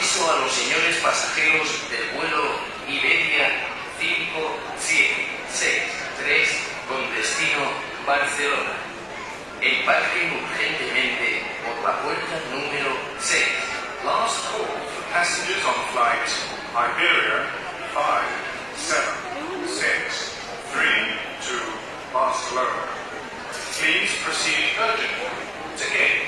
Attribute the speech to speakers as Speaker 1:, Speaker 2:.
Speaker 1: Aviso a los señores pasajeros del vuelo Iberia 5763 con destino Barcelona. Embarquen urgentemente por la puerta número 6.
Speaker 2: Last call for passengers on flight Iberia 5763 to Barcelona. Please proceed urgently to gate